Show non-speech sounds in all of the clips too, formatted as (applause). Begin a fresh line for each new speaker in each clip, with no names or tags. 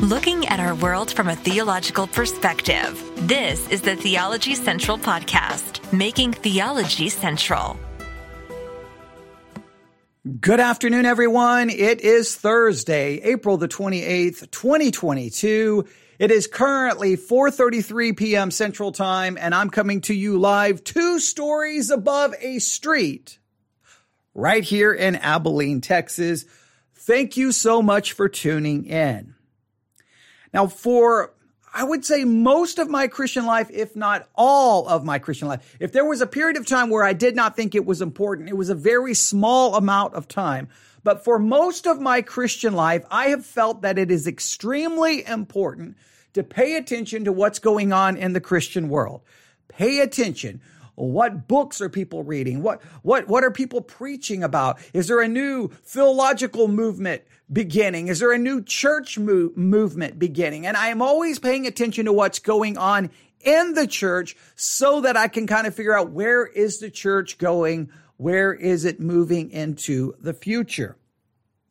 looking at our world from a theological perspective. This is the Theology Central Podcast, making theology central.
Good afternoon, everyone. It is Thursday, April the 28th, 2022. It is currently 4:33 p.m. Central Time and I'm coming to you live 2 stories above a street right here in Abilene, Texas. Thank you so much for tuning in. Now, for I would say most of my Christian life, if not all of my Christian life, if there was a period of time where I did not think it was important, it was a very small amount of time. But for most of my Christian life, I have felt that it is extremely important to pay attention to what's going on in the Christian world. Pay attention. What books are people reading? What, what, what are people preaching about? Is there a new theological movement beginning? Is there a new church mo- movement beginning? And I am always paying attention to what's going on in the church so that I can kind of figure out where is the church going? Where is it moving into the future?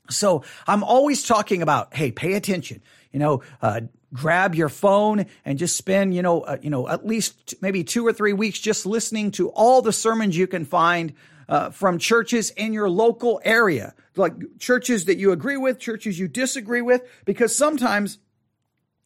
So I'm always talking about, hey, pay attention. You know, uh, grab your phone and just spend, you know, uh, you know, at least maybe two or three weeks just listening to all the sermons you can find uh, from churches in your local area, like churches that you agree with, churches you disagree with, because sometimes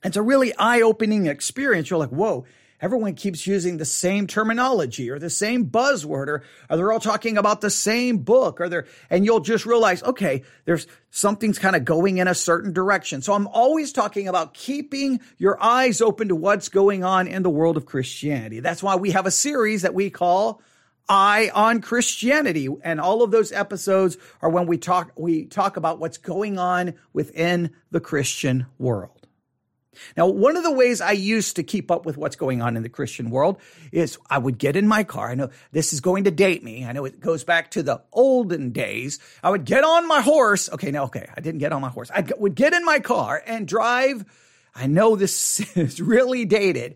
it's a really eye opening experience. You're like, whoa, everyone keeps using the same terminology or the same buzzword or, or they're all talking about the same book or they're, and you'll just realize, okay, there's something's kind of going in a certain direction. So I'm always talking about keeping your eyes open to what's going on in the world of Christianity. That's why we have a series that we call Eye on Christianity. And all of those episodes are when we talk, we talk about what's going on within the Christian world. Now, one of the ways I used to keep up with what's going on in the Christian world is I would get in my car. I know this is going to date me. I know it goes back to the olden days. I would get on my horse. Okay, now, okay, I didn't get on my horse. I would get in my car and drive. I know this (laughs) is really dated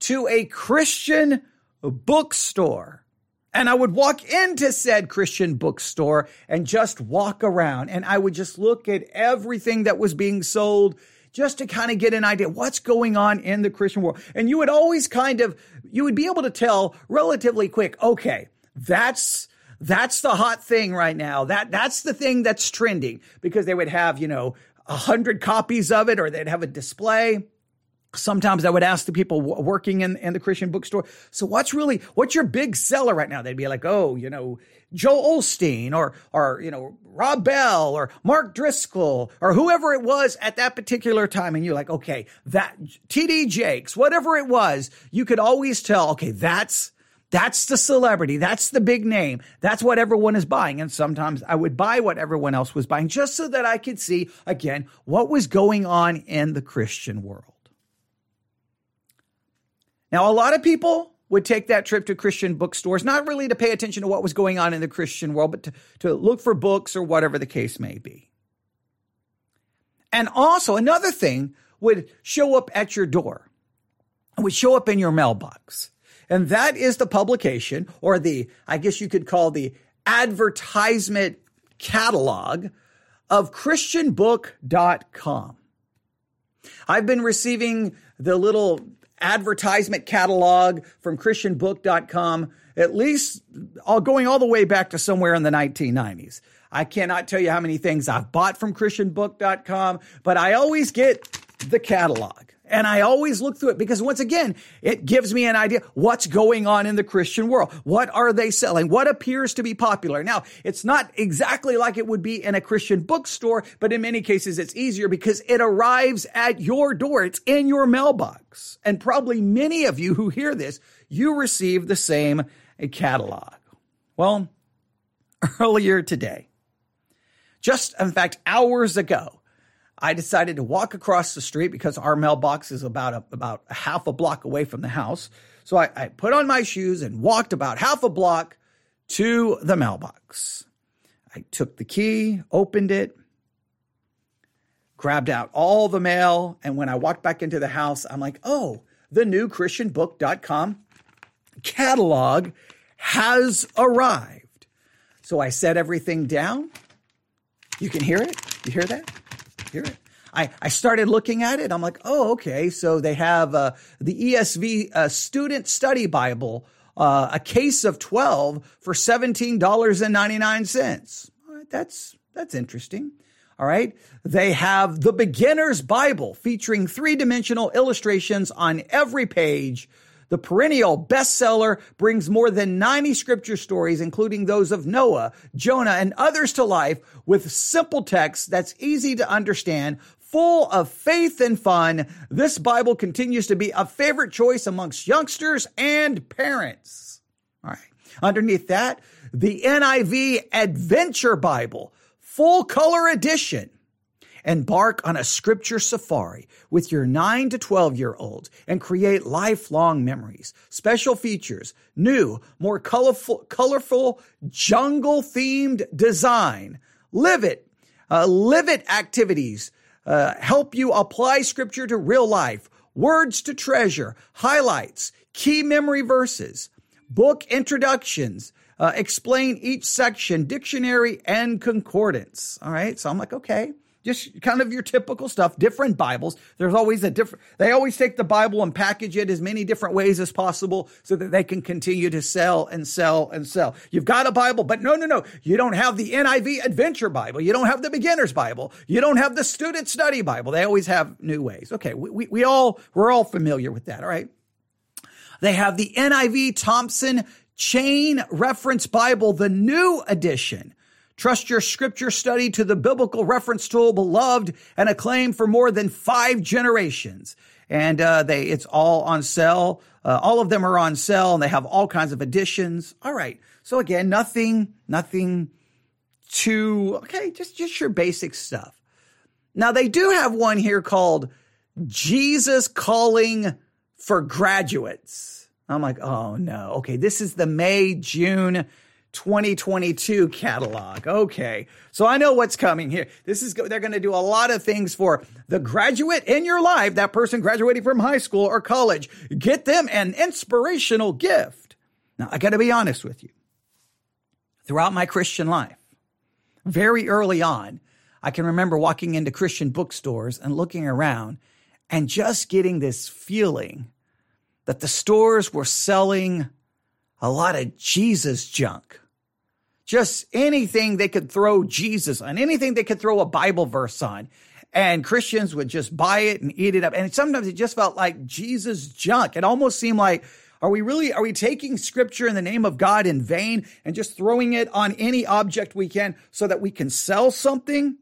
to a Christian bookstore and I would walk into said Christian bookstore and just walk around and I would just look at everything that was being sold just to kind of get an idea what's going on in the Christian world. And you would always kind of, you would be able to tell relatively quick, okay, that's, that's the hot thing right now. That, that's the thing that's trending because they would have, you know, a hundred copies of it or they'd have a display Sometimes I would ask the people working in, in the Christian bookstore, so what's really, what's your big seller right now? They'd be like, oh, you know, Joel Osteen or, or, you know, Rob Bell or Mark Driscoll or whoever it was at that particular time. And you're like, okay, that TD Jakes, whatever it was, you could always tell, okay, that's, that's the celebrity. That's the big name. That's what everyone is buying. And sometimes I would buy what everyone else was buying just so that I could see again what was going on in the Christian world. Now, a lot of people would take that trip to Christian bookstores, not really to pay attention to what was going on in the Christian world, but to, to look for books or whatever the case may be. And also, another thing would show up at your door, it would show up in your mailbox. And that is the publication, or the, I guess you could call the advertisement catalog of ChristianBook.com. I've been receiving the little advertisement catalog from christianbook.com, at least all going all the way back to somewhere in the 1990s. I cannot tell you how many things I've bought from christianbook.com, but I always get the catalog. And I always look through it because once again, it gives me an idea what's going on in the Christian world. What are they selling? What appears to be popular? Now, it's not exactly like it would be in a Christian bookstore, but in many cases it's easier because it arrives at your door. It's in your mailbox. And probably many of you who hear this, you receive the same catalog. Well, (laughs) earlier today, just in fact, hours ago, I decided to walk across the street because our mailbox is about a, about a half a block away from the house. So I, I put on my shoes and walked about half a block to the mailbox. I took the key, opened it, grabbed out all the mail, and when I walked back into the house, I'm like, oh, the new ChristianBook.com catalog has arrived. So I set everything down. You can hear it. You hear that? I, I started looking at it. I'm like, oh, okay. So they have uh, the ESV uh, Student Study Bible, uh, a case of 12 for $17.99. that's, that's interesting. All right. They have the Beginner's Bible featuring three dimensional illustrations on every page. The perennial bestseller brings more than 90 scripture stories, including those of Noah, Jonah, and others to life with simple text that's easy to understand, full of faith and fun. This Bible continues to be a favorite choice amongst youngsters and parents. All right. Underneath that, the NIV Adventure Bible full color edition. Embark on a scripture safari with your 9 to 12 year olds and create lifelong memories. Special features, new, more colorful, colorful jungle themed design. Live it. Uh, live it activities uh, help you apply scripture to real life, words to treasure, highlights, key memory verses, book introductions, uh, explain each section, dictionary and concordance. All right. So I'm like, okay, just kind of your typical stuff, different Bibles. There's always a different, they always take the Bible and package it as many different ways as possible so that they can continue to sell and sell and sell. You've got a Bible, but no, no, no. You don't have the NIV Adventure Bible. You don't have the Beginner's Bible. You don't have the Student Study Bible. They always have new ways. Okay. We, we, we all, we're all familiar with that. All right. They have the NIV Thompson Chain Reference Bible, the new edition. Trust your scripture study to the biblical reference tool, beloved and acclaimed for more than five generations. And uh, they, it's all on sale. Uh, all of them are on sale, and they have all kinds of editions. All right. So again, nothing, nothing too okay. Just just your basic stuff. Now they do have one here called Jesus Calling for Graduates. I'm like, oh no. Okay, this is the May, June 2022 catalog. Okay. So I know what's coming here. This is, they're going to do a lot of things for the graduate in your life, that person graduating from high school or college. Get them an inspirational gift. Now, I got to be honest with you. Throughout my Christian life, very early on, I can remember walking into Christian bookstores and looking around and just getting this feeling that the stores were selling a lot of Jesus junk. Just anything they could throw Jesus on, anything they could throw a Bible verse on. And Christians would just buy it and eat it up. And sometimes it just felt like Jesus junk. It almost seemed like, are we really, are we taking scripture in the name of God in vain and just throwing it on any object we can so that we can sell something?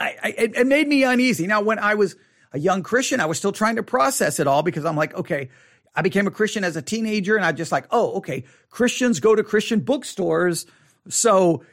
I, I it made me uneasy. Now, when I was, a young Christian, I was still trying to process it all because I'm like, okay, I became a Christian as a teenager and I just like, oh, okay, Christians go to Christian bookstores. So,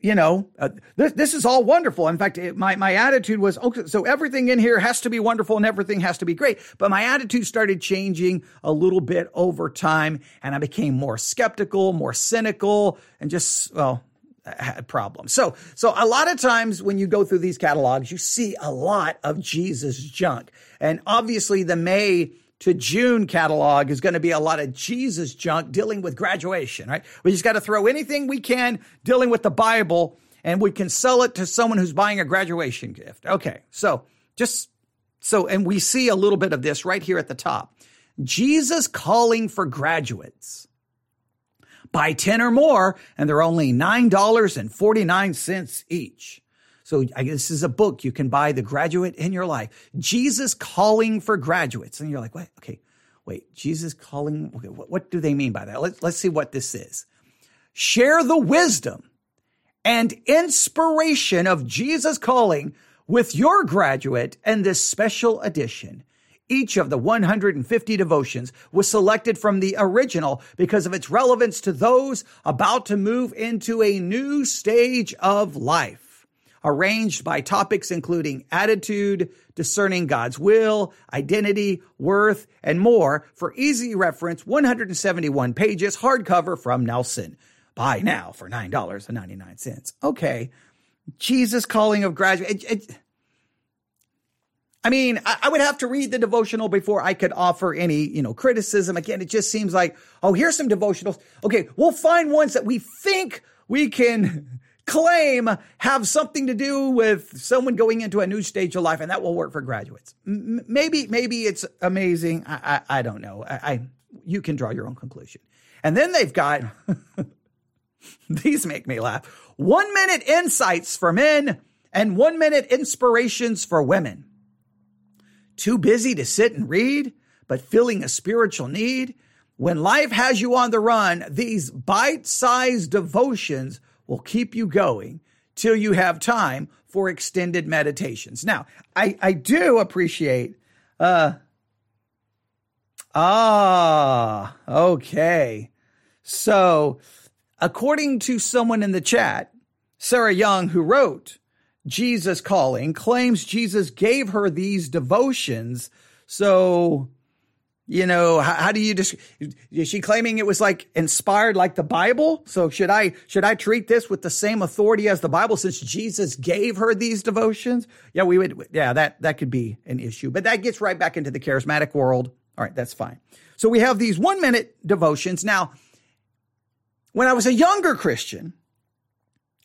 you know, uh, this, this is all wonderful. In fact, it, my, my attitude was, okay, so everything in here has to be wonderful and everything has to be great. But my attitude started changing a little bit over time and I became more skeptical, more cynical and just, well, had problems. So, so a lot of times when you go through these catalogs, you see a lot of Jesus junk. And obviously the May to June catalog is going to be a lot of Jesus junk dealing with graduation, right? We just got to throw anything we can dealing with the Bible and we can sell it to someone who's buying a graduation gift. Okay. So just so, and we see a little bit of this right here at the top. Jesus calling for graduates. Buy 10 or more, and they're only $9.49 each. So this is a book you can buy, The Graduate in Your Life. Jesus calling for graduates. And you're like, what? Okay, wait, Jesus calling. Okay, what, what do they mean by that? Let's, let's see what this is. Share the wisdom and inspiration of Jesus calling with your graduate and this special edition. Each of the 150 devotions was selected from the original because of its relevance to those about to move into a new stage of life. Arranged by topics including attitude, discerning God's will, identity, worth, and more for easy reference, 171 pages, hardcover from Nelson. Buy now for $9.99. Okay. Jesus calling of graduate. It, it, I mean, I, I, would have to read the devotional before I could offer any, you know, criticism. Again, it just seems like, oh, here's some devotionals. Okay, we'll find ones that we think we can claim have something to do with someone going into a new stage of life, and that will work for graduates. M- maybe, maybe it's amazing. I, I, I don't know. I, I, you can draw your own conclusion. And then they've got (laughs) these make me laugh. One minute insights for men and one minute inspirations for women. Too busy to sit and read, but feeling a spiritual need. When life has you on the run, these bite sized devotions will keep you going till you have time for extended meditations. Now, I, I do appreciate, uh, ah, okay. So, according to someone in the chat, Sarah Young, who wrote Jesus Calling, claims Jesus gave her these devotions. So, you know, how, how do you just, is she claiming it was like inspired like the Bible? So should I, should I treat this with the same authority as the Bible since Jesus gave her these devotions? Yeah, we would, yeah, that, that could be an issue, but that gets right back into the charismatic world. All right, that's fine. So we have these one minute devotions. Now, when I was a younger Christian,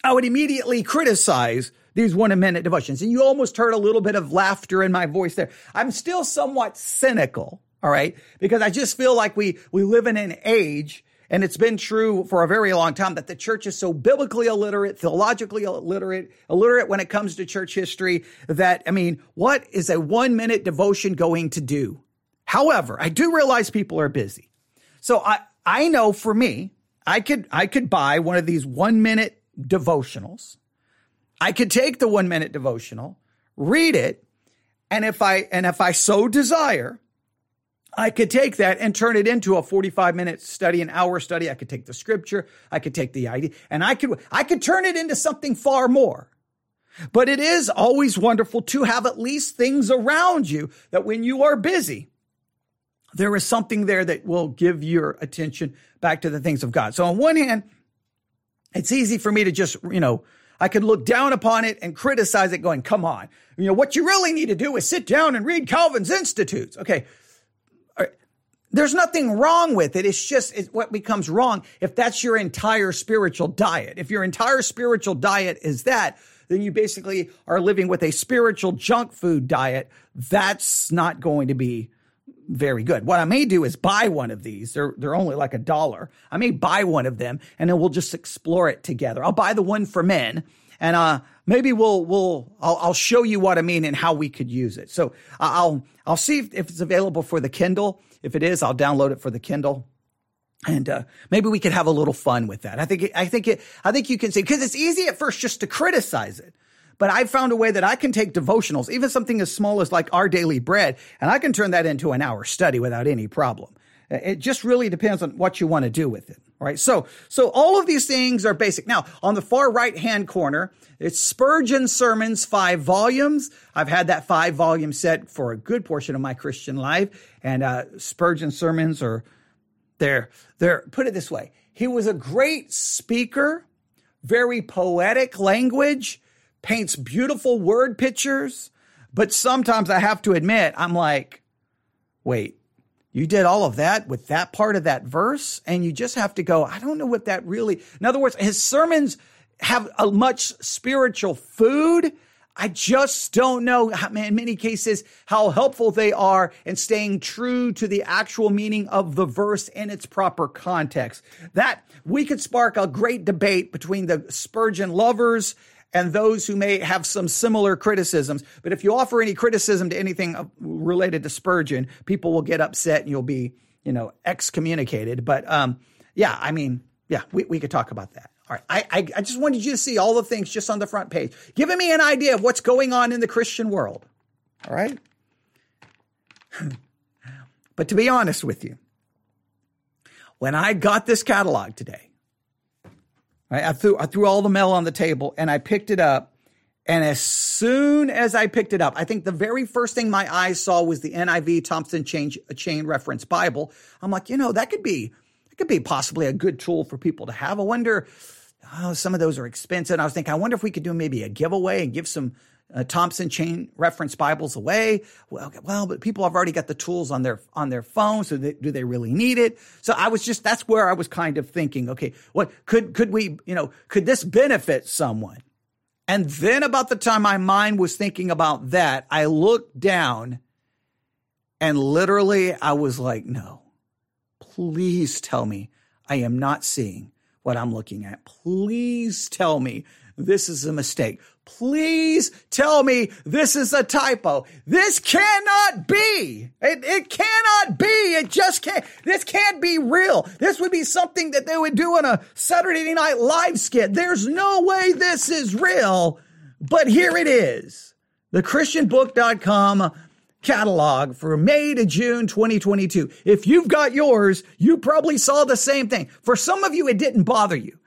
I would immediately criticize these one minute devotions. And you almost heard a little bit of laughter in my voice there. I'm still somewhat cynical. All right. Because I just feel like we, we live in an age and it's been true for a very long time that the church is so biblically illiterate, theologically illiterate, illiterate when it comes to church history that, I mean, what is a one minute devotion going to do? However, I do realize people are busy. So I, I know for me, I could I could buy one of these one minute devotionals. I could take the one minute devotional, read it, and if I and if I so desire, I could take that and turn it into a 45 minute study, an hour study. I could take the scripture, I could take the idea, and I could I could turn it into something far more. But it is always wonderful to have at least things around you that when you are busy, there is something there that will give your attention back to the things of God. So on one hand, it's easy for me to just, you know, I could look down upon it and criticize it going, come on. You know, what you really need to do is sit down and read Calvin's Institutes. Okay. There's nothing wrong with it. It's just it's what becomes wrong if that's your entire spiritual diet. If your entire spiritual diet is that, then you basically are living with a spiritual junk food diet. That's not going to be very good. What I may do is buy one of these. They're they're only like a dollar. I may buy one of them and then we'll just explore it together. I'll buy the one for men and uh maybe we'll we'll I'll, I'll show you what I mean and how we could use it. So I'll I'll see if, if it's available for the Kindle. If it is, I'll download it for the Kindle. And uh, maybe we could have a little fun with that. I think I think it, I think you can see because it's easy at first just to criticize it. But I've found a way that I can take devotionals, even something as small as like our daily bread, and I can turn that into an hour study without any problem. It just really depends on what you want to do with it. Right. So, so all of these things are basic. Now, on the far right hand corner, it's Spurgeon Sermons, five volumes. I've had that five volume set for a good portion of my Christian life. And, uh, Spurgeon Sermons are, they're, they're, put it this way. He was a great speaker, very poetic language, paints beautiful word pictures, but sometimes I have to admit, I'm like, wait, you did all of that with that part of that verse, and you just have to go, I don't know what that really, in other words, his sermons have a much spiritual food. I just don't know in many cases how helpful they are in staying true to the actual meaning of the verse in its proper context. That we could spark a great debate between the Spurgeon lovers and those who may have some similar criticisms. But if you offer any criticism to anything related to Spurgeon, people will get upset and you'll be, you know, excommunicated. But um, yeah, I mean, yeah, we, we could talk about that. All right. I, I, I just wanted you to see all the things just on the front page, giving me an idea of what's going on in the Christian world. All right. (laughs) but to be honest with you, when I got this catalog today, Right? I threw I threw all the mail on the table and I picked it up. And as soon as I picked it up, I think the very first thing my eyes saw was the NIV Thompson Chain, uh, Chain Reference Bible. I'm like, you know, that could be that could be possibly a good tool for people to have. I wonder, oh, some of those are expensive. And I was thinking, I wonder if we could do maybe a giveaway and give some uh, Thompson chain reference Bibles away. Well, well, but people have already got the tools on their on their phone, so they, do they really need it? So I was just that's where I was kind of thinking, okay, what could could we, you know, could this benefit someone? And then about the time my mind was thinking about that, I looked down and literally I was like, no, please tell me I am not seeing what I'm looking at. Please tell me this is a mistake. Please tell me this is a typo. This cannot be. It, it cannot be. It just can't. This can't be real. This would be something that they would do in a Saturday Night Live skit. There's no way this is real, but here it is. The ChristianBook.com catalog for May to June 2022. If you've got yours, you probably saw the same thing. For some of you, it didn't bother you,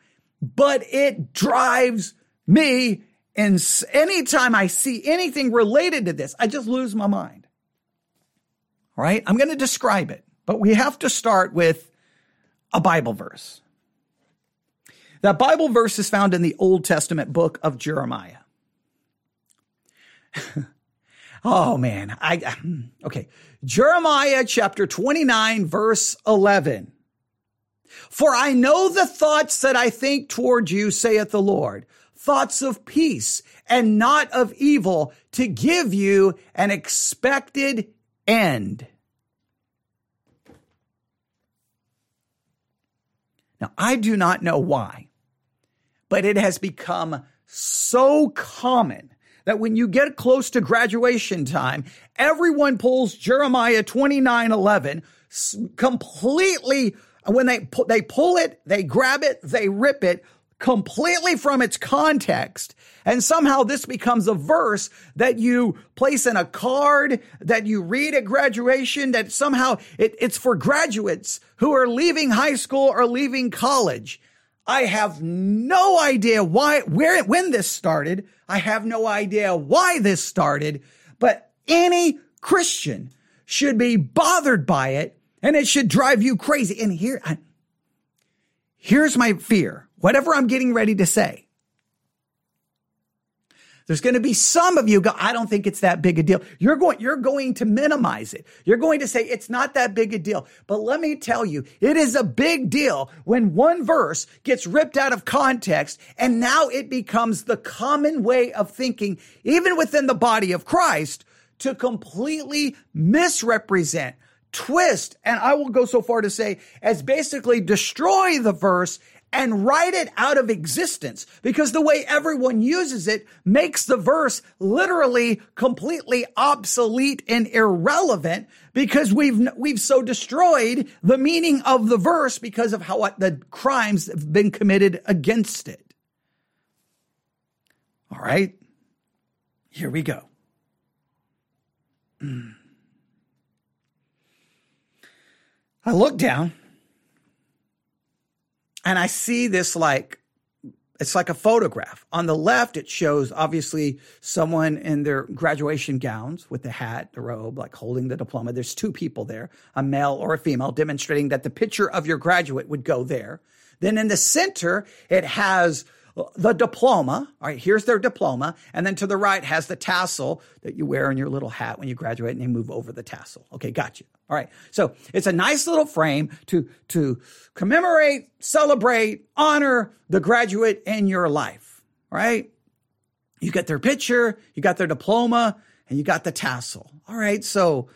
but it drives me. And anytime I see anything related to this, I just lose my mind. All right. I'm going to describe it, but we have to start with a Bible verse. That Bible verse is found in the Old Testament book of Jeremiah. (laughs) Oh man, I (clears throat) okay. Jeremiah chapter 29 verse 11. For I know the thoughts that I think toward you, saith the Lord, thoughts of peace and not of evil to give you an expected end. Now, I do not know why, but it has become so common that when you get close to graduation time, everyone pulls Jeremiah 29 11 completely. When they, they pull it, they grab it, they rip it completely from its context. And somehow this becomes a verse that you place in a card that you read at graduation that somehow it, it's for graduates who are leaving high school or leaving college. I have no idea why, where, when this started. I have no idea why this started, but any Christian should be bothered by it and it should drive you crazy. And here, I, here's my fear. Whatever I'm getting ready to say, there's going to be some of you go, I don't think it's that big a deal. You're going, you're going to minimize it. You're going to say it's not that big a deal. But let me tell you, it is a big deal when one verse gets ripped out of context and now it becomes the common way of thinking, even within the body of Christ, to completely misrepresent, twist, and I will go so far to say as basically destroy the verse and write it out of existence because the way everyone uses it makes the verse literally completely obsolete and irrelevant because we've we've so destroyed the meaning of the verse because of how the crimes have been committed against it. All right. Here we go. Hmm. I look down and I see this like, it's like a photograph. On the left, it shows obviously someone in their graduation gowns with the hat, the robe, like holding the diploma. There's two people there, a male or a female, demonstrating that the picture of your graduate would go there. Then in the center, it has the diploma. All right, here's their diploma. And then to the right has the tassel that you wear in your little hat when you graduate and they move over the tassel. Okay, got you. All right. So it's a nice little frame to, to commemorate, celebrate, honor the graduate in your life. Right? You get their picture, you got their diploma, and you got the tassel. All right. So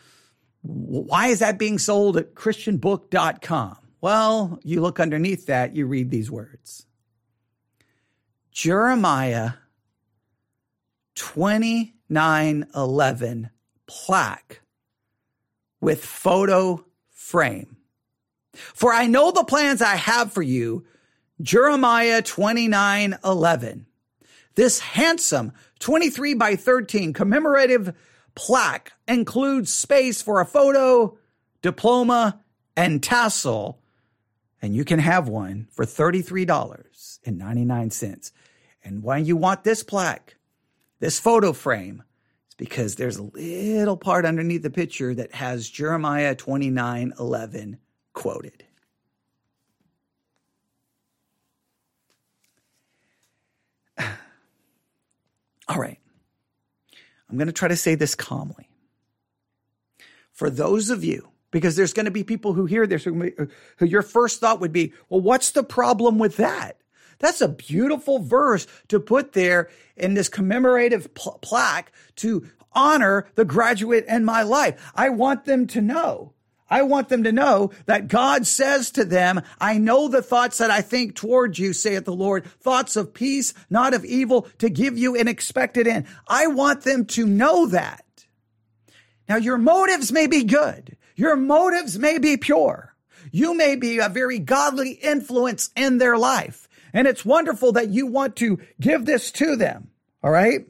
why is that being sold at christianbook.com? Well, you look underneath that, you read these words. Jeremiah 2911 plaque with photo frame. For I know the plans I have for you, Jeremiah 29 11. This handsome 23 by 13 commemorative plaque includes space for a photo, diploma, and tassel, and you can have one for $33.99. And why you want this plaque, this photo frame, it's because there's a little part underneath the picture that has Jeremiah 29 11 quoted. (sighs) All right. I'm going to try to say this calmly. For those of you, because there's going to be people who hear this who, your first thought would be, well, what's the problem with that? That's a beautiful verse to put there in this commemorative pl- plaque to honor the graduate in my life. I want them to know. I want them to know that God says to them, I know the thoughts that I think towards you, saith the Lord, thoughts of peace, not of evil, to give you an expected end. I want them to know that. Now, your motives may be good. Your motives may be pure. You may be a very godly influence in their life. And it's wonderful that you want to give this to them. All right.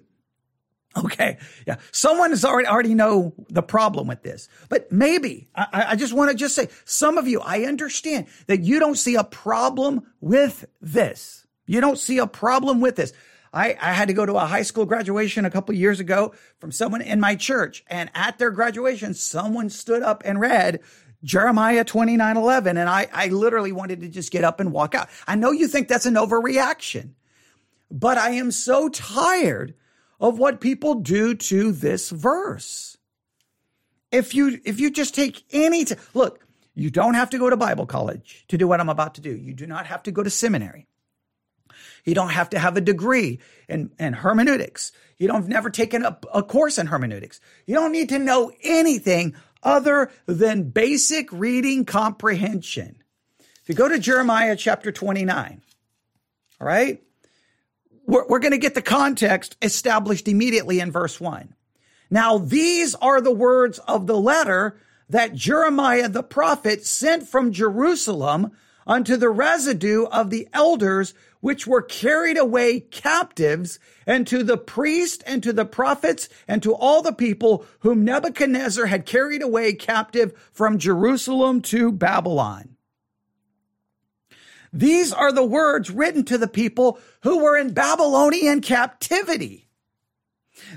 Okay. Yeah. Someone has already, already know the problem with this, but maybe I, I just want to just say some of you, I understand that you don't see a problem with this. You don't see a problem with this. I, I had to go to a high school graduation a couple years ago from someone in my church. And at their graduation, someone stood up and read Jeremiah 29 11. And I, I literally wanted to just get up and walk out. I know you think that's an overreaction, but I am so tired of what people do to this verse. If you, if you just take any, t- look, you don't have to go to Bible college to do what I'm about to do. You do not have to go to seminary. You don't have to have a degree in, in hermeneutics. You don't have never taken a, a course in hermeneutics. You don't need to know anything other than basic reading comprehension. If you go to Jeremiah chapter 29, all right, we're, we're going to get the context established immediately in verse 1. Now, these are the words of the letter that Jeremiah the prophet sent from Jerusalem unto the residue of the elders which were carried away captives, and to the priest and to the prophets and to all the people whom Nebuchadnezzar had carried away captive from Jerusalem to Babylon. These are the words written to the people who were in Babylonian captivity.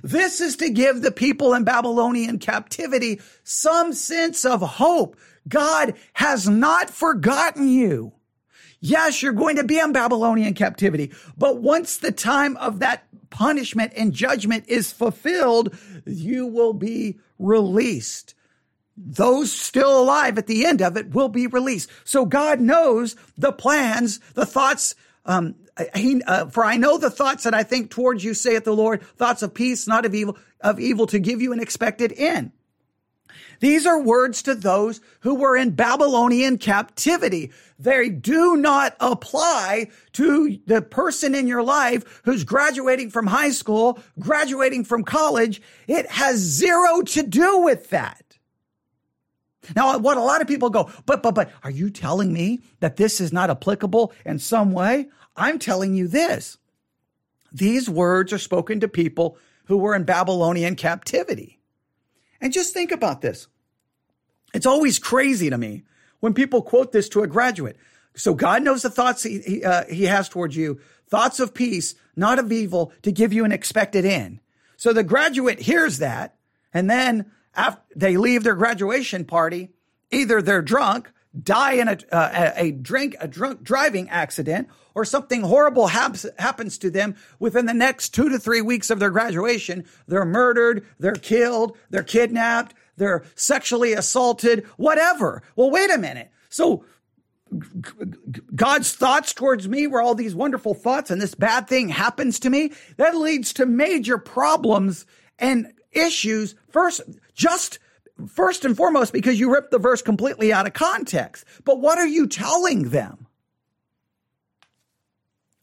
This is to give the people in Babylonian captivity some sense of hope. God has not forgotten you. Yes, you're going to be in Babylonian captivity, but once the time of that punishment and judgment is fulfilled, you will be released. Those still alive at the end of it will be released. So God knows the plans, the thoughts, um, he, uh, for I know the thoughts that I think towards you, saith the Lord, thoughts of peace, not of evil, of evil to give you an expected end. These are words to those who were in Babylonian captivity. They do not apply to the person in your life who's graduating from high school, graduating from college. It has zero to do with that. Now, what a lot of people go, but, but, but, are you telling me that this is not applicable in some way? I'm telling you this. These words are spoken to people who were in Babylonian captivity. And just think about this. It's always crazy to me when people quote this to a graduate. So God knows the thoughts he, he, uh, he has towards you, thoughts of peace, not of evil, to give you an expected end. So the graduate hears that, and then after they leave their graduation party, either they're drunk, die in a, uh, a drink, a drunk driving accident, or something horrible haps, happens to them within the next two to three weeks of their graduation. They're murdered, they're killed, they're kidnapped, they're sexually assaulted, whatever. Well, wait a minute. So God's thoughts towards me were all these wonderful thoughts and this bad thing happens to me. That leads to major problems and issues. First, just first and foremost, because you ripped the verse completely out of context. But what are you telling them?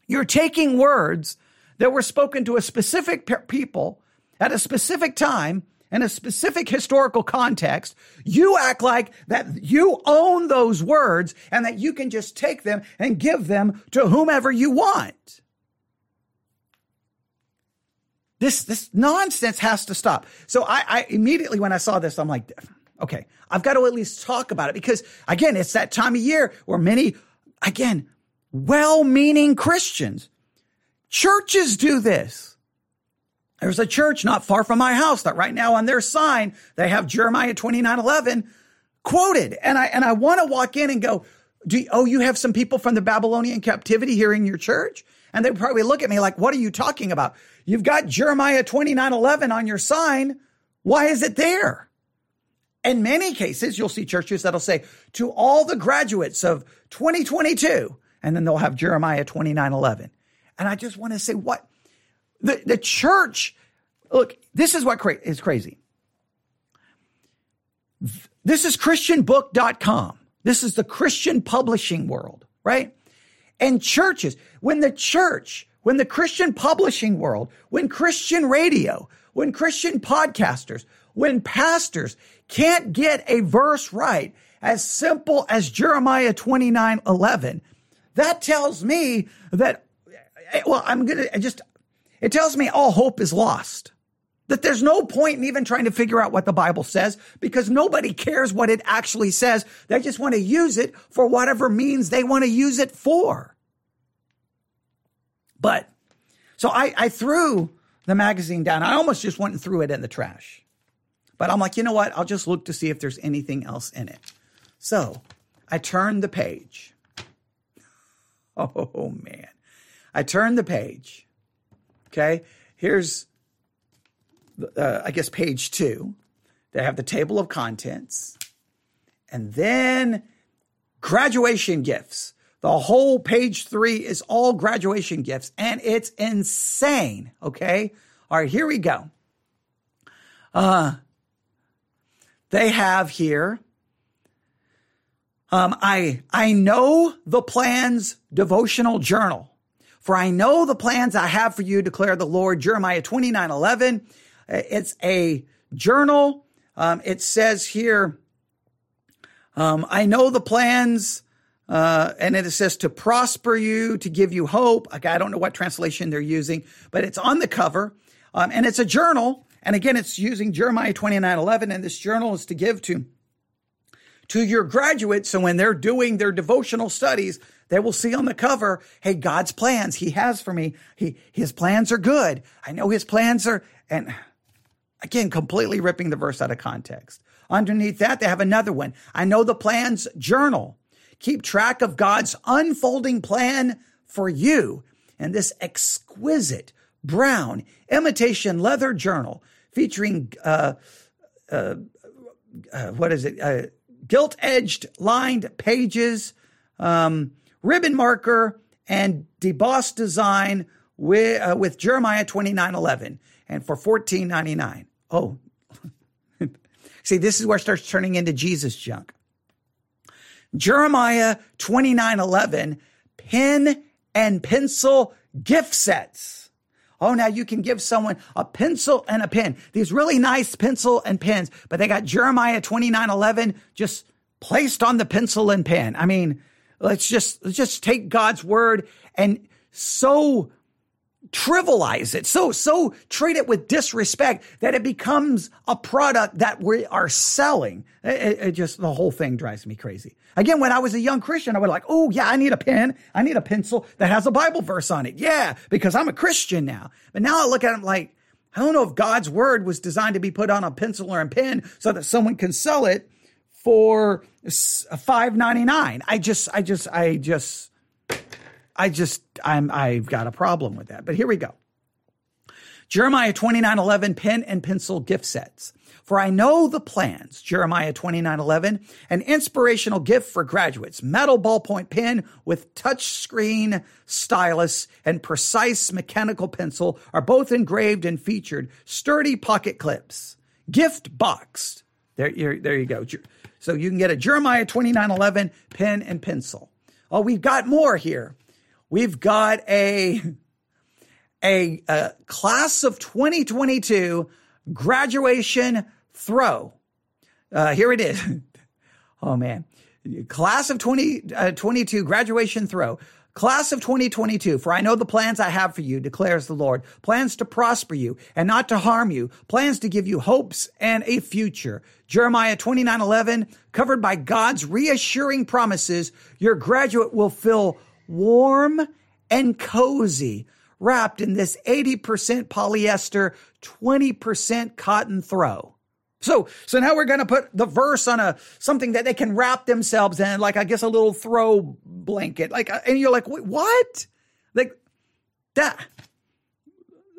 You're taking words that were spoken to a specific people at a specific time in a specific historical context, you act like that you own those words and that you can just take them and give them to whomever you want. This, this nonsense has to stop. So I, I immediately, when I saw this, I'm like, okay, I've got to at least talk about it because again, it's that time of year where many, again, well-meaning Christians, churches do this there's a church not far from my house that right now on their sign, they have Jeremiah 29 11 quoted. And I, and I want to walk in and go, do, oh, you have some people from the Babylonian captivity here in your church? And they probably look at me like, what are you talking about? You've got Jeremiah 29 11 on your sign. Why is it there? In many cases, you'll see churches that'll say, to all the graduates of 2022, and then they'll have Jeremiah 29 11. And I just want to say, what? The, the church, look, this is what cra- is crazy. This is ChristianBook.com. This is the Christian publishing world, right? And churches, when the church, when the Christian publishing world, when Christian radio, when Christian podcasters, when pastors can't get a verse right as simple as Jeremiah 29 11, that tells me that, eh, well, I'm going to just, it tells me all hope is lost. That there's no point in even trying to figure out what the Bible says because nobody cares what it actually says. They just want to use it for whatever means they want to use it for. But so I, I threw the magazine down. I almost just went and threw it in the trash. But I'm like, you know what? I'll just look to see if there's anything else in it. So I turned the page. (laughs) Oh man. I turned the page. Okay. Here's uh, I guess, page two. They have the table of contents. And then graduation gifts. The whole page three is all graduation gifts, and it's insane. Okay. All right, here we go. Uh, they have here. Um, I I know the plans devotional journal. For I know the plans I have for you, declare the Lord. Jeremiah 29 11. It's a journal. Um, it says here, um, I know the plans, uh, and it says to prosper you, to give you hope. I don't know what translation they're using, but it's on the cover. Um, and it's a journal. And again, it's using Jeremiah 29 11. And this journal is to give to, to your graduates. So when they're doing their devotional studies, they will see on the cover, hey, God's plans he has for me. He, his plans are good. I know his plans are, and Again, completely ripping the verse out of context. Underneath that, they have another one. I know the plans journal. Keep track of God's unfolding plan for you. And this exquisite brown imitation leather journal featuring, uh, uh, uh, what is it? Gilt edged lined pages, um, ribbon marker, and debossed design with, uh, with Jeremiah 2911 and for 14.99. Oh, (laughs) see, this is where it starts turning into Jesus junk. Jeremiah 29 11, pen and pencil gift sets. Oh, now you can give someone a pencil and a pen. These really nice pencil and pens, but they got Jeremiah 29 11 just placed on the pencil and pen. I mean, let's just, let's just take God's word and so trivialize it, so, so treat it with disrespect that it becomes a product that we are selling. It, it, just, the whole thing drives me crazy. Again, when I was a young Christian, I was like, oh yeah, I need a pen. I need a pencil that has a Bible verse on it. Yeah, because I'm a Christian now. But now I look at it like, I don't know if God's word was designed to be put on a pencil or a pen so that someone can sell it for five ninety nine. I just, I just, I just, I just, I'm, I've got a problem with that. But here we go. Jeremiah 29 11, pen and pencil gift sets. For I know the plans, Jeremiah 29 11, an inspirational gift for graduates, metal ballpoint pen with touchscreen stylus and precise mechanical pencil are both engraved and featured sturdy pocket clips, gift boxed. There, there you go. So you can get a Jeremiah 29 11 pen and pencil. Oh, we've got more here. We've got a, a, a class of 2022 graduation throw. Uh, here it is. (laughs) oh man. Class of 2022 uh, graduation throw. Class of 2022, for I know the plans I have for you, declares the Lord. Plans to prosper you and not to harm you. Plans to give you hopes and a future. Jeremiah 29 11, covered by God's reassuring promises, your graduate will feel warm and cozy, wrapped in this 80% polyester, 20% cotton throw. So, so now we're going to put the verse on a, something that they can wrap themselves in, like, I guess a little throw blanket. Like, uh, and you're like, what? Like, That,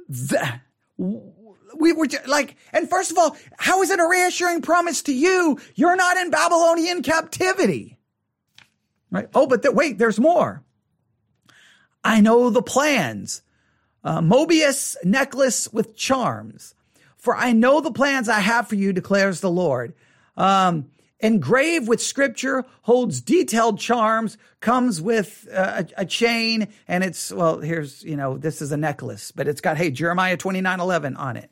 that, we were just, like, and first of all, how is it a reassuring promise to you? You're not in Babylonian captivity. Right? Oh, but the, wait, there's more. I know the plans. Uh, Mobius necklace with charms. For I know the plans I have for you, declares the Lord. Um, engraved with scripture, holds detailed charms, comes with uh, a, a, chain, and it's, well, here's, you know, this is a necklace, but it's got, hey, Jeremiah 29 11 on it.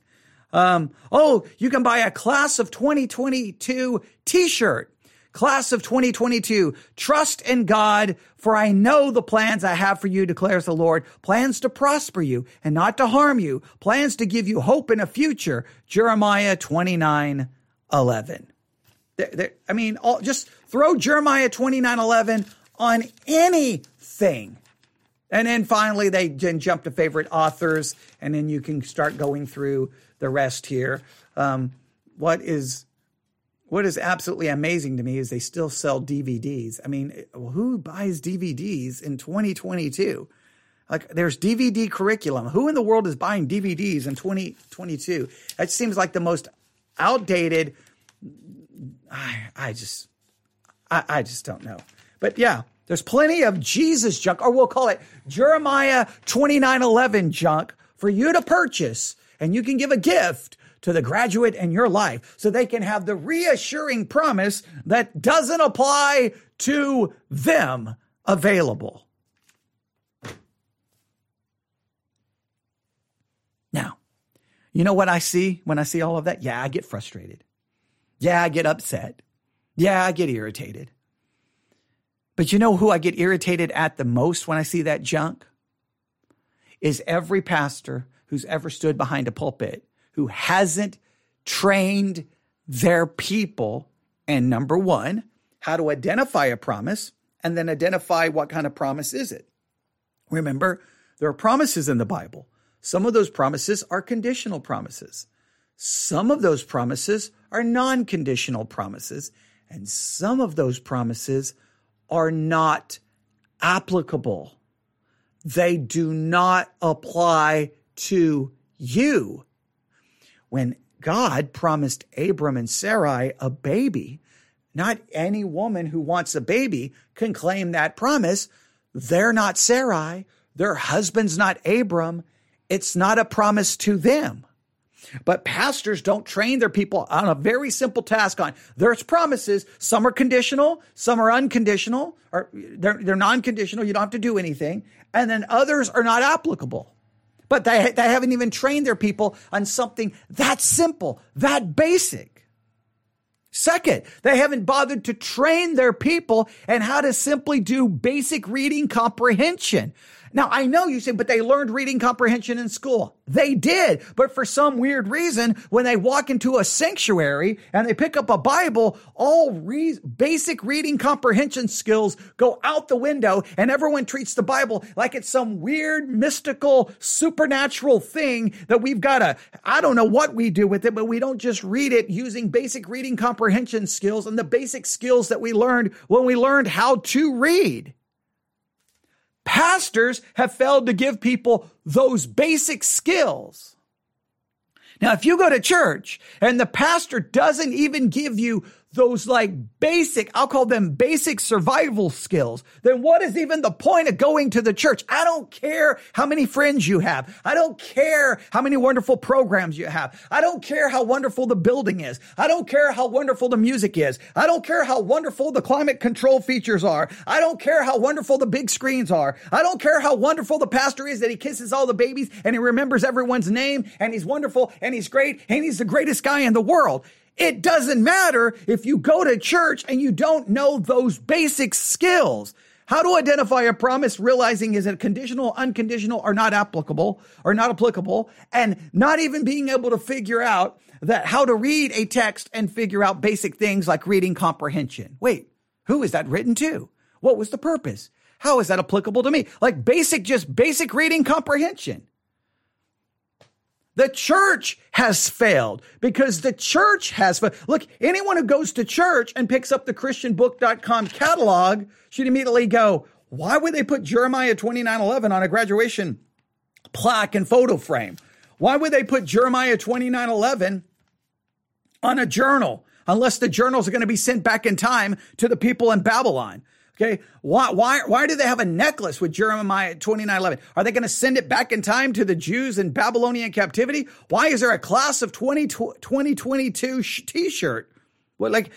Um, oh, you can buy a class of 2022 t shirt. Class of 2022, trust in God, for I know the plans I have for you, declares the Lord. Plans to prosper you and not to harm you. Plans to give you hope in a future. Jeremiah 29 11. They're, they're, I mean, all, just throw Jeremiah 29 11 on anything. And then finally, they then jump to favorite authors, and then you can start going through the rest here. Um, what is what is absolutely amazing to me is they still sell DVDs. I mean, who buys DVDs in 2022? Like, there's DVD curriculum. Who in the world is buying DVDs in 2022? That seems like the most outdated. I, I just, I, I just don't know. But yeah, there's plenty of Jesus junk, or we'll call it Jeremiah 2911 junk for you to purchase and you can give a gift to the graduate in your life so they can have the reassuring promise that doesn't apply to them available. Now, you know what I see when I see all of that? Yeah, I get frustrated. Yeah, I get upset. Yeah, I get irritated. But you know who I get irritated at the most when I see that junk? Is every pastor who's ever stood behind a pulpit who hasn't trained their people and number one, how to identify a promise and then identify what kind of promise is it. Remember, there are promises in the Bible. Some of those promises are conditional promises. Some of those promises are non conditional promises. And some of those promises are not applicable. They do not apply to you. When God promised Abram and Sarai a baby, not any woman who wants a baby can claim that promise. They're not Sarai. Their husband's not Abram. It's not a promise to them. But pastors don't train their people on a very simple task on there's promises. Some are conditional, some are unconditional, or they're, they're non-conditional. You don't have to do anything. And then others are not applicable. But they, they haven't even trained their people on something that simple, that basic. Second, they haven't bothered to train their people and how to simply do basic reading comprehension. Now, I know you say, but they learned reading comprehension in school. They did. But for some weird reason, when they walk into a sanctuary and they pick up a Bible, all re- basic reading comprehension skills go out the window and everyone treats the Bible like it's some weird, mystical, supernatural thing that we've got to, I don't know what we do with it, but we don't just read it using basic reading comprehension skills and the basic skills that we learned when we learned how to read. Pastors have failed to give people those basic skills. Now, if you go to church and the pastor doesn't even give you those like basic, I'll call them basic survival skills, then what is even the point of going to the church? I don't care how many friends you have. I don't care how many wonderful programs you have. I don't care how wonderful the building is. I don't care how wonderful the music is. I don't care how wonderful the climate control features are. I don't care how wonderful the big screens are. I don't care how wonderful the pastor is that he kisses all the babies and he remembers everyone's name and he's wonderful and he's great and he's the greatest guy in the world. It doesn't matter if you go to church and you don't know those basic skills. How to identify a promise, realizing is it conditional, unconditional, or not applicable, or not applicable, and not even being able to figure out that how to read a text and figure out basic things like reading comprehension. Wait, who is that written to? What was the purpose? How is that applicable to me? Like basic, just basic reading comprehension. The church has failed because the church has failed. Look, anyone who goes to church and picks up the christianbook.com catalog should immediately go, why would they put Jeremiah 29:11 on a graduation plaque and photo frame? Why would they put Jeremiah 29 11 on a journal unless the journals are going to be sent back in time to the people in Babylon? Okay. Why, why, why do they have a necklace with Jeremiah 29 11? Are they going to send it back in time to the Jews in Babylonian captivity? Why is there a class of 20, 2022 t shirt? Well, like,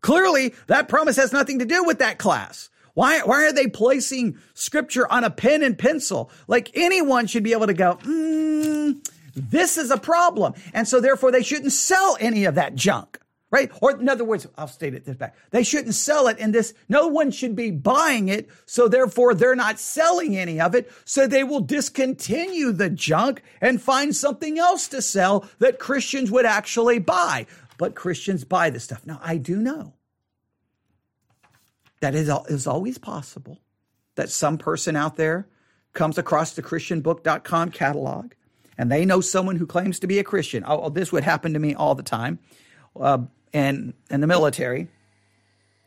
clearly that promise has nothing to do with that class. Why, why are they placing scripture on a pen and pencil? Like anyone should be able to go, mm, this is a problem. And so therefore they shouldn't sell any of that junk right? Or in other words, I'll state it this back. They shouldn't sell it in this. No one should be buying it. So therefore they're not selling any of it. So they will discontinue the junk and find something else to sell that Christians would actually buy. But Christians buy this stuff. Now I do know that it is always possible that some person out there comes across the christianbook.com catalog and they know someone who claims to be a Christian. Oh, this would happen to me all the time. Uh, and and the military.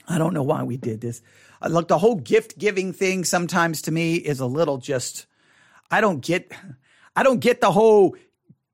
I don't know why we did this. Uh, look, the whole gift giving thing sometimes to me is a little just. I don't get. I don't get the whole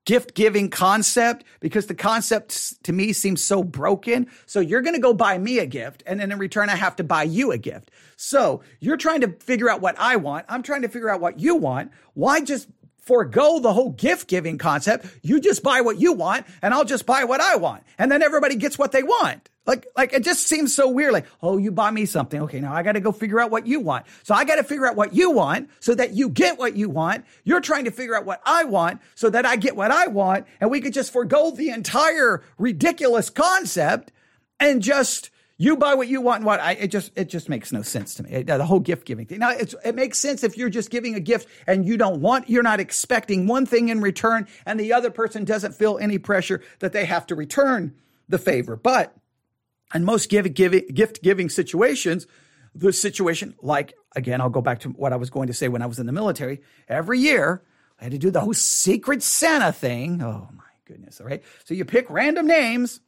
gift giving concept because the concept to me seems so broken. So you're going to go buy me a gift and then in return I have to buy you a gift. So you're trying to figure out what I want. I'm trying to figure out what you want. Why just forego the whole gift giving concept. You just buy what you want and I'll just buy what I want. And then everybody gets what they want. Like, like it just seems so weird. Like, oh, you buy me something. Okay. Now I got to go figure out what you want. So I got to figure out what you want so that you get what you want. You're trying to figure out what I want so that I get what I want. And we could just forego the entire ridiculous concept and just you buy what you want and what I, it just it just makes no sense to me. It, the whole gift giving thing. Now it makes sense if you're just giving a gift and you don't want, you're not expecting one thing in return, and the other person doesn't feel any pressure that they have to return the favor. But in most give, give, gift giving situations, the situation, like again, I'll go back to what I was going to say when I was in the military. Every year, I had to do the whole secret Santa thing. Oh my goodness! All right, so you pick random names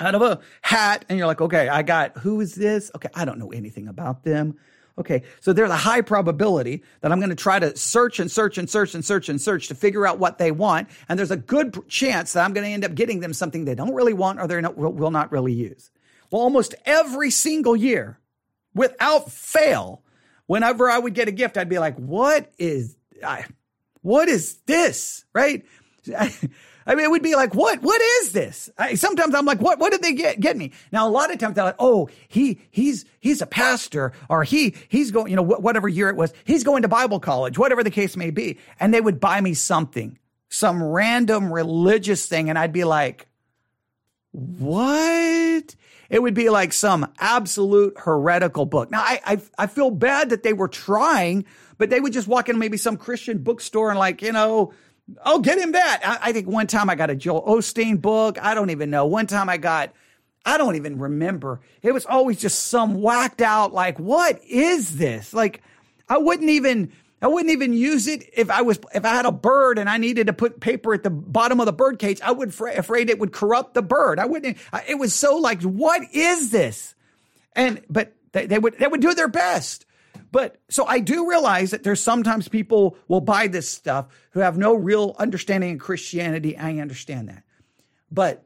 out of a hat and you're like, okay, I got who is this? Okay, I don't know anything about them. Okay, so there's a high probability that I'm going to try to search and search and search and search and search to figure out what they want. And there's a good chance that I'm going to end up getting them something they don't really want or they will not really use. Well, almost every single year, without fail, whenever I would get a gift, I'd be like, what is, I, what is this? Right? (laughs) I mean, it would be like, what, what is this? I, sometimes I'm like, what, what did they get, get me? Now, a lot of times they're like, oh, he, he's, he's a pastor or he, he's going, you know, whatever year it was, he's going to Bible college, whatever the case may be. And they would buy me something, some random religious thing. And I'd be like, what? It would be like some absolute heretical book. Now, I, I, I feel bad that they were trying, but they would just walk in maybe some Christian bookstore and like, you know, Oh, get him that. I, I, think one time I got a Joel Osteen book. I don't even know. One time I got, I don't even remember. It was always just some whacked out, like, what is this? Like, I wouldn't even, I wouldn't even use it if I was, if I had a bird and I needed to put paper at the bottom of the bird cage. I would fra- afraid it would corrupt the bird. I wouldn't, it was so like, what is this? And, but they, they would, they would do their best. But so I do realize that there's sometimes people will buy this stuff who have no real understanding of Christianity. I understand that. But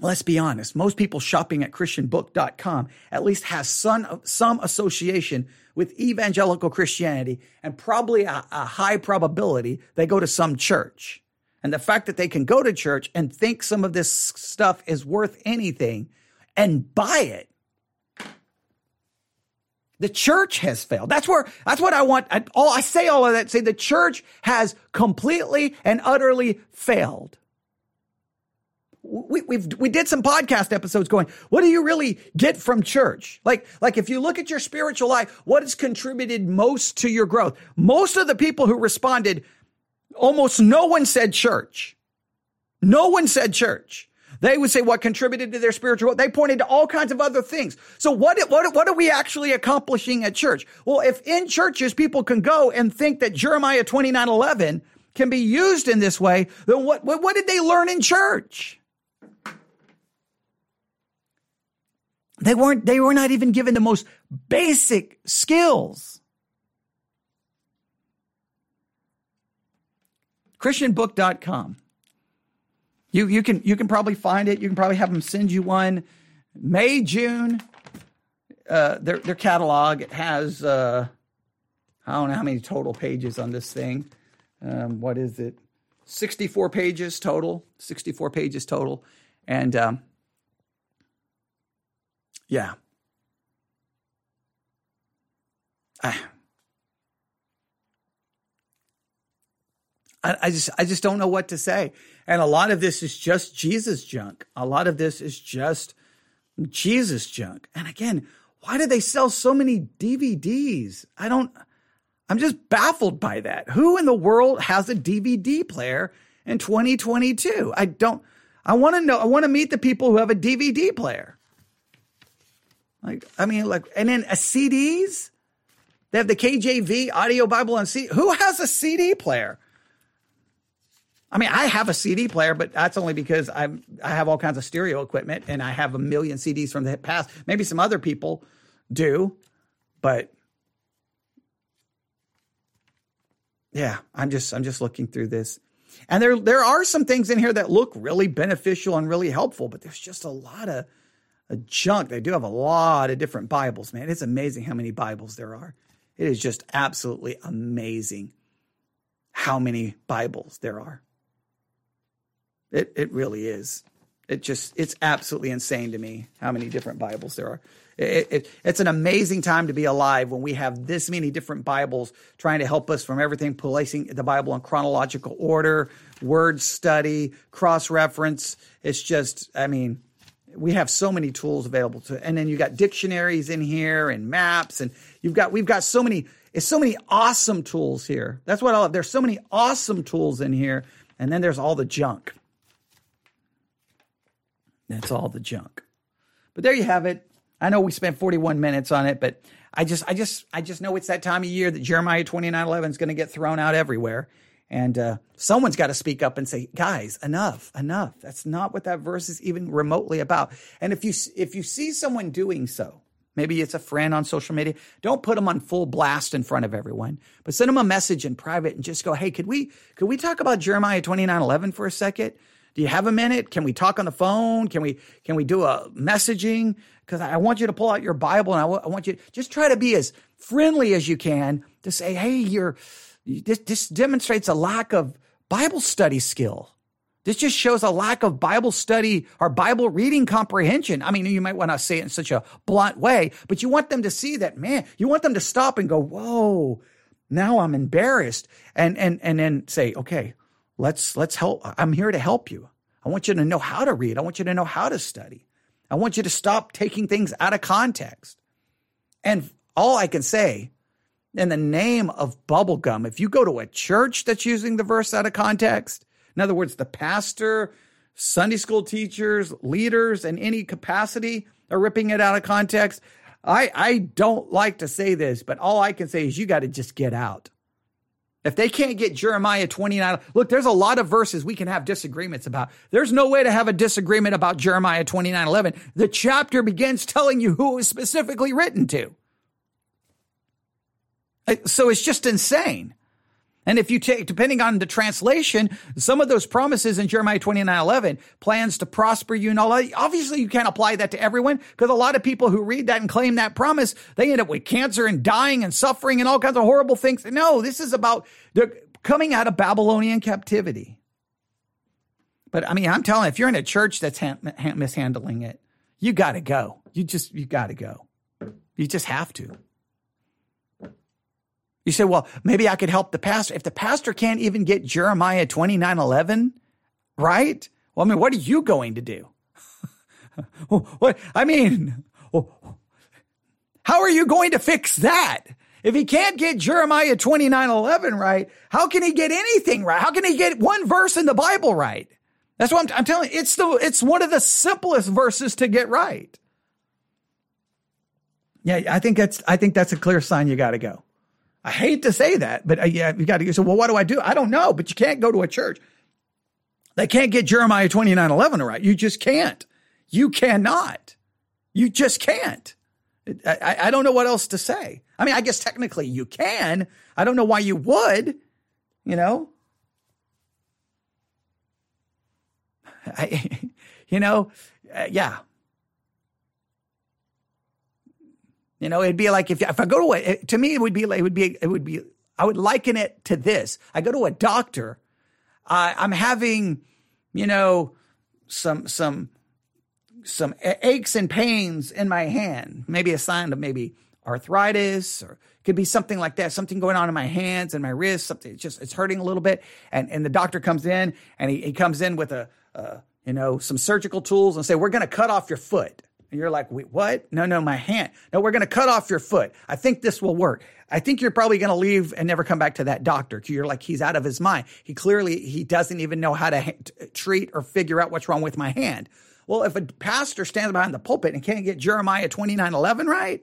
let's be honest, most people shopping at christianbook.com at least has some, some association with evangelical Christianity and probably a, a high probability they go to some church. And the fact that they can go to church and think some of this stuff is worth anything and buy it the church has failed. That's where, that's what I want. I, all, I say all of that, say the church has completely and utterly failed. We, we've, we did some podcast episodes going, what do you really get from church? Like, like if you look at your spiritual life, what has contributed most to your growth? Most of the people who responded, almost no one said church. No one said church. They would say what contributed to their spiritual. They pointed to all kinds of other things. So what, what, what are we actually accomplishing at church? Well, if in churches people can go and think that Jeremiah 29, 11 can be used in this way, then what, what, what did they learn in church? They weren't, they were not even given the most basic skills. christianbook.com. You, you can, you can probably find it. You can probably have them send you one May, June. Uh, their, their catalog, has, uh, I don't know how many total pages on this thing. Um, what is it? 64 pages total. 64 pages total. And, um, yeah. I, I just I just don't know what to say. And a lot of this is just Jesus junk. A lot of this is just Jesus junk. And again, why do they sell so many DVDs? I don't I'm just baffled by that. Who in the world has a DVD player in 2022? I don't I want to know I want to meet the people who have a DVD player. Like I mean like and then uh, a CDs? They have the KJV audio Bible on CD. Who has a CD player? I mean, I have a CD player, but that's only because I'm I have all kinds of stereo equipment and I have a million CDs from the past. Maybe some other people do, but yeah, I'm just I'm just looking through this. And there there are some things in here that look really beneficial and really helpful, but there's just a lot of a junk. They do have a lot of different Bibles, man. It's amazing how many Bibles there are. It is just absolutely amazing how many Bibles there are. It it really is. It just it's absolutely insane to me how many different Bibles there are. It, it, it's an amazing time to be alive when we have this many different Bibles trying to help us from everything placing the Bible in chronological order, word study, cross reference. It's just, I mean, we have so many tools available to, and then you got dictionaries in here and maps, and you've got we've got so many. It's so many awesome tools here. That's what I love. There's so many awesome tools in here, and then there's all the junk. That's all the junk. But there you have it. I know we spent 41 minutes on it, but I just, I just, I just know it's that time of year that Jeremiah 29 11 is going to get thrown out everywhere. And uh, someone's got to speak up and say, guys, enough, enough. That's not what that verse is even remotely about. And if you, if you see someone doing so, maybe it's a friend on social media, don't put them on full blast in front of everyone, but send them a message in private and just go, hey, could we, could we talk about Jeremiah 29 11 for a second? Do you have a minute? Can we talk on the phone? Can we can we do a messaging? Because I want you to pull out your Bible and I, w- I want you just try to be as friendly as you can to say, hey, you're this, this demonstrates a lack of Bible study skill. This just shows a lack of Bible study or Bible reading comprehension. I mean, you might want to say it in such a blunt way, but you want them to see that, man, you want them to stop and go, whoa, now I'm embarrassed. And, and, and then say, okay, Let's, let's help. I'm here to help you. I want you to know how to read. I want you to know how to study. I want you to stop taking things out of context. And all I can say in the name of bubblegum, if you go to a church that's using the verse out of context, in other words, the pastor, Sunday school teachers, leaders in any capacity are ripping it out of context. I, I don't like to say this, but all I can say is you got to just get out. If they can't get Jeremiah 29, look, there's a lot of verses we can have disagreements about. There's no way to have a disagreement about Jeremiah 29 11. The chapter begins telling you who it was specifically written to. So it's just insane. And if you take, depending on the translation, some of those promises in Jeremiah 29 11, plans to prosper you and all that, obviously you can't apply that to everyone because a lot of people who read that and claim that promise, they end up with cancer and dying and suffering and all kinds of horrible things. No, this is about coming out of Babylonian captivity. But I mean, I'm telling you, if you're in a church that's ha- mishandling it, you got to go. You just, you got to go. You just have to. You say, well, maybe I could help the pastor. If the pastor can't even get Jeremiah 29 11, right? Well, I mean, what are you going to do? (laughs) what, I mean, (laughs) how are you going to fix that? If he can't get Jeremiah 29 11 right, how can he get anything right? How can he get one verse in the Bible right? That's what I'm, I'm telling you. It's the, it's one of the simplest verses to get right. Yeah, I think that's, I think that's a clear sign you got to go. I hate to say that, but uh, yeah, you got to say, well, what do I do? I don't know, but you can't go to a church. They can't get Jeremiah 29 11 right. You just can't. You cannot. You just can't. I, I don't know what else to say. I mean, I guess technically you can. I don't know why you would, you know? (laughs) I, you know, uh, yeah. You know, it'd be like if, if I go to a, to me, it would be, it would be, it would be, I would liken it to this. I go to a doctor. I'm having, you know, some, some, some aches and pains in my hand, maybe a sign of maybe arthritis or it could be something like that, something going on in my hands and my wrists, something it's just, it's hurting a little bit. And, and the doctor comes in and he, he comes in with a, uh, you know, some surgical tools and say, we're going to cut off your foot. And you're like, wait, what? No, no, my hand. No, we're going to cut off your foot. I think this will work. I think you're probably going to leave and never come back to that doctor. You're like, he's out of his mind. He clearly, he doesn't even know how to ha- treat or figure out what's wrong with my hand. Well, if a pastor stands behind the pulpit and can't get Jeremiah 29 11 right,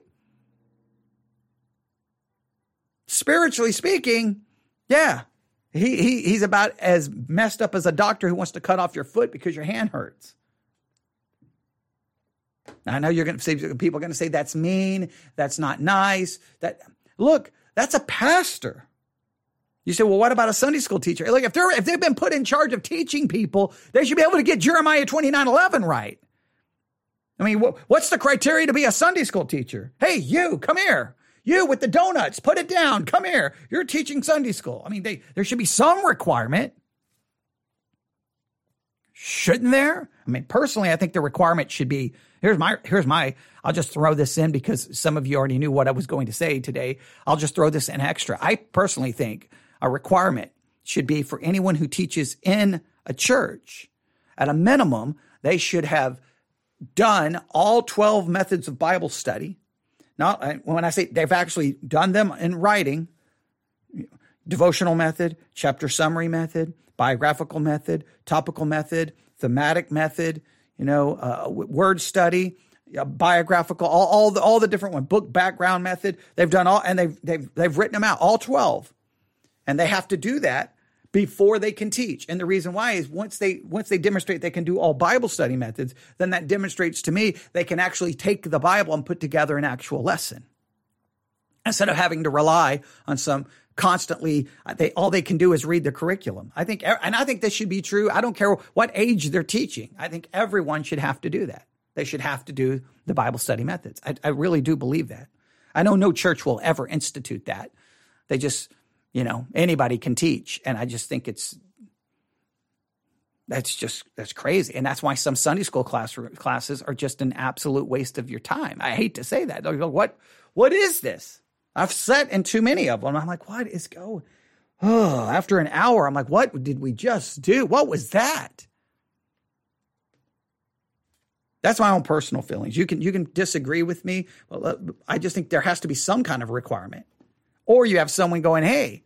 spiritually speaking, yeah, he, he, he's about as messed up as a doctor who wants to cut off your foot because your hand hurts. I know you're going to say people are going to say that's mean, that's not nice. That look, that's a pastor. You say, well, what about a Sunday school teacher? Like if they're if they've been put in charge of teaching people, they should be able to get Jeremiah 29 11 right. I mean, what's the criteria to be a Sunday school teacher? Hey, you, come here. You with the donuts, put it down. Come here. You're teaching Sunday school. I mean, they, there should be some requirement. Shouldn't there? I mean, personally, I think the requirement should be here's my here's my I'll just throw this in because some of you already knew what I was going to say today. I'll just throw this in extra. I personally think a requirement should be for anyone who teaches in a church, at a minimum, they should have done all 12 methods of Bible study. Not when I say they've actually done them in writing, devotional method, chapter summary method, biographical method, topical method, thematic method, you know, uh, word study, biographical, all, all the all the different one, book background method. They've done all, and they've they've they've written them out, all twelve and they have to do that before they can teach. And the reason why is once they once they demonstrate they can do all Bible study methods, then that demonstrates to me they can actually take the Bible and put together an actual lesson. Instead of having to rely on some constantly uh, they all they can do is read the curriculum. I think and I think this should be true. I don't care what age they're teaching. I think everyone should have to do that. They should have to do the Bible study methods. I, I really do believe that. I know no church will ever institute that. They just you know, anybody can teach. And I just think it's, that's just, that's crazy. And that's why some Sunday school class, classes are just an absolute waste of your time. I hate to say that. They'll what, what is this? I've sat in too many of them. I'm like, what is going? Oh, after an hour, I'm like, what did we just do? What was that? That's my own personal feelings. You can you can disagree with me. I just think there has to be some kind of requirement. Or you have someone going, hey,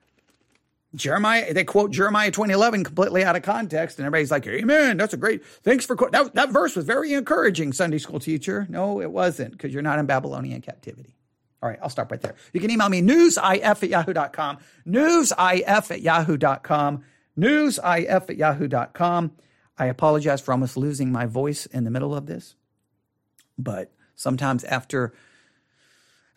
Jeremiah, they quote Jeremiah 2011 completely out of context, and everybody's like, Amen. That's a great, thanks for, that, that verse was very encouraging, Sunday school teacher. No, it wasn't, because you're not in Babylonian captivity. All right, I'll stop right there. You can email me newsif at yahoo.com, newsif at yahoo.com, newsif at yahoo.com. I apologize for almost losing my voice in the middle of this, but sometimes after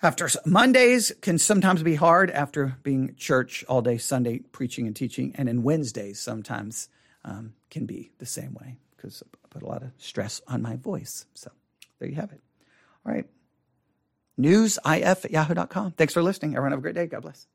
after Mondays can sometimes be hard after being church all day Sunday preaching and teaching, and then Wednesdays sometimes um, can be the same way because I put a lot of stress on my voice. So there you have it. All right. Newsif at yahoo.com. Thanks for listening. Everyone have a great day. God bless.